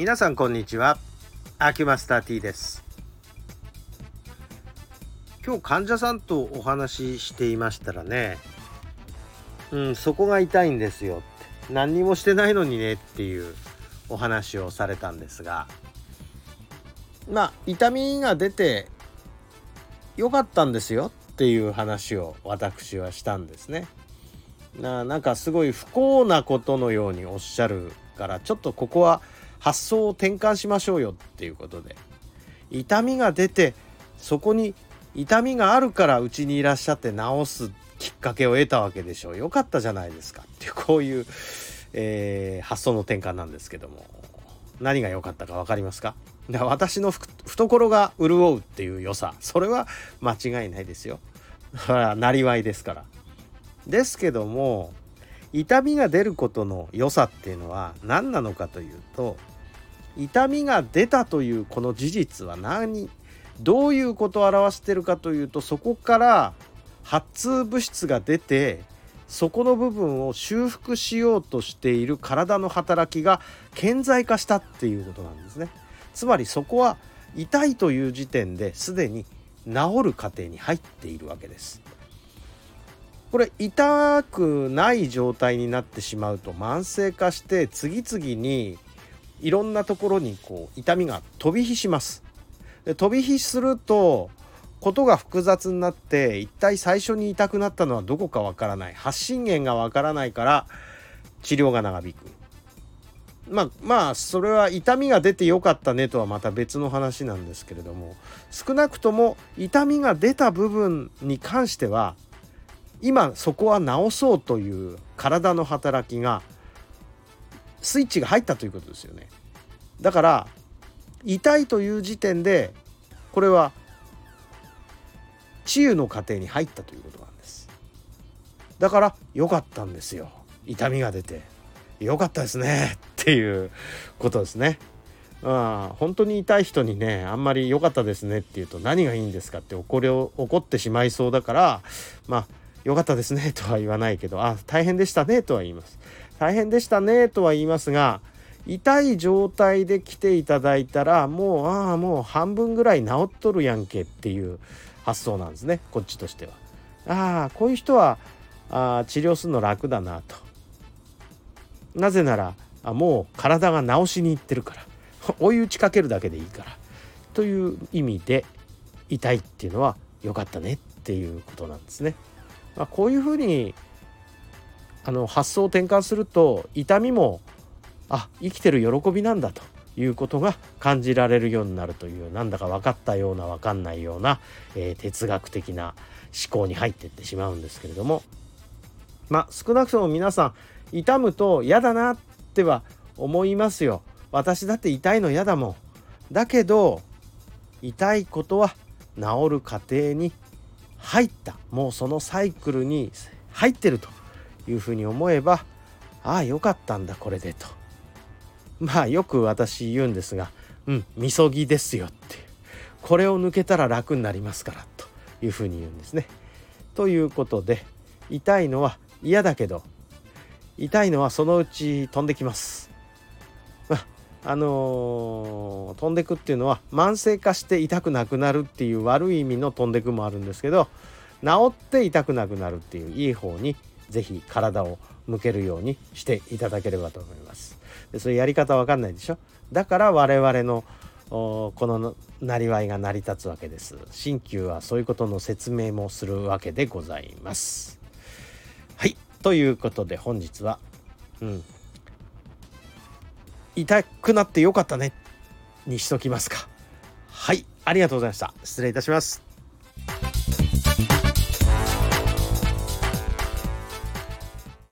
皆さんこんにちは。アキュマスター T です。今日患者さんとお話ししていましたらねうんそこが痛いんですよ。って何にもしてないのにねっていうお話をされたんですがまあ痛みが出てよかったんですよ。っていう話を私はしたんですね。ななんかすごい不幸なことのようにおっしゃるからちょっとここは発想を転換しましょうよっていうことで。痛みが出てそこに痛みがあるからうちにいらっしゃって治すきっかけを得たわけでしょう。よかったじゃないですか。っていうこういう、えー、発想の転換なんですけども。何が良かったか分かりますか？私の懐が潤うっていう良さ。それは間違いないですよ。なりわいですから。ですけども痛みが出ることの良さっていうのは何なのかというと痛みが出たというこの事実は何？どういうことを表してるかというとそこから発痛物質が出てそこの部分を修復しようとしている体の働きが顕在化したっていうことなんですね。つまりそこは痛いという時点ですでに治る過程に入っているわけです。これ痛くない状態になってしまうと慢性化して次々にいろんなところにこう痛みが飛び火します。で飛び火するとことが複雑になって一体最初に痛くなったのはどこかわからない発信源がわからないから治療が長引く。まあまあそれは痛みが出てよかったねとはまた別の話なんですけれども少なくとも痛みが出た部分に関しては今そこは治そうという体の働きがスイッチが入ったということですよね。だから痛いという時点でこれは治癒の過程に入ったということなんです。だから良かったんですよ。痛みが出て良かったですねっていうことですね。あ本当に痛い人にねあんまり良かったですねって言うと何がいいんですかって怒り怒ってしまいそうだからまあ良かったですね とは言わないけど、あ、大変でしたねとは言います。大変でしたねとは言いますが、痛い状態で来ていただいたら、もう、ああ、もう半分ぐらい治っとるやんけっていう発想なんですね、こっちとしては。ああ、こういう人は、あ治療するの楽だなと。なぜなら、あもう体が治しに行ってるから。追い打ちかけるだけでいいから。という意味で、痛いっていうのは良かったねっていうことなんですね。まあ、こういうふうにあの発想を転換すると痛みもあ生きてる喜びなんだということが感じられるようになるというなんだか分かったような分かんないような、えー、哲学的な思考に入っていってしまうんですけれどもまあ少なくとも皆さん痛むと嫌だなっては思いますよ。私だって痛いの嫌だもん。だけど痛いことは治る過程に入ったもうそのサイクルに入ってるというふうに思えばああよかったんだこれでとまあよく私言うんですがうんみそぎですよってこれを抜けたら楽になりますからというふうに言うんですね。ということで痛いのは嫌だけど痛いのはそのうち飛んできます。あのー、飛んでくっていうのは慢性化して痛くなくなるっていう悪い意味の飛んでくもあるんですけど治って痛くなくなるっていういい方に是非体を向けるようにしていただければと思います。でそういうやり方わかんないでしょだから我々のこのなりわいが成り立つわけです。鍼灸はそういうことの説明もするわけでございます。はいということで本日は、うん、痛くなってよかったねにしときますか。はいありがとうございました。失礼いたします。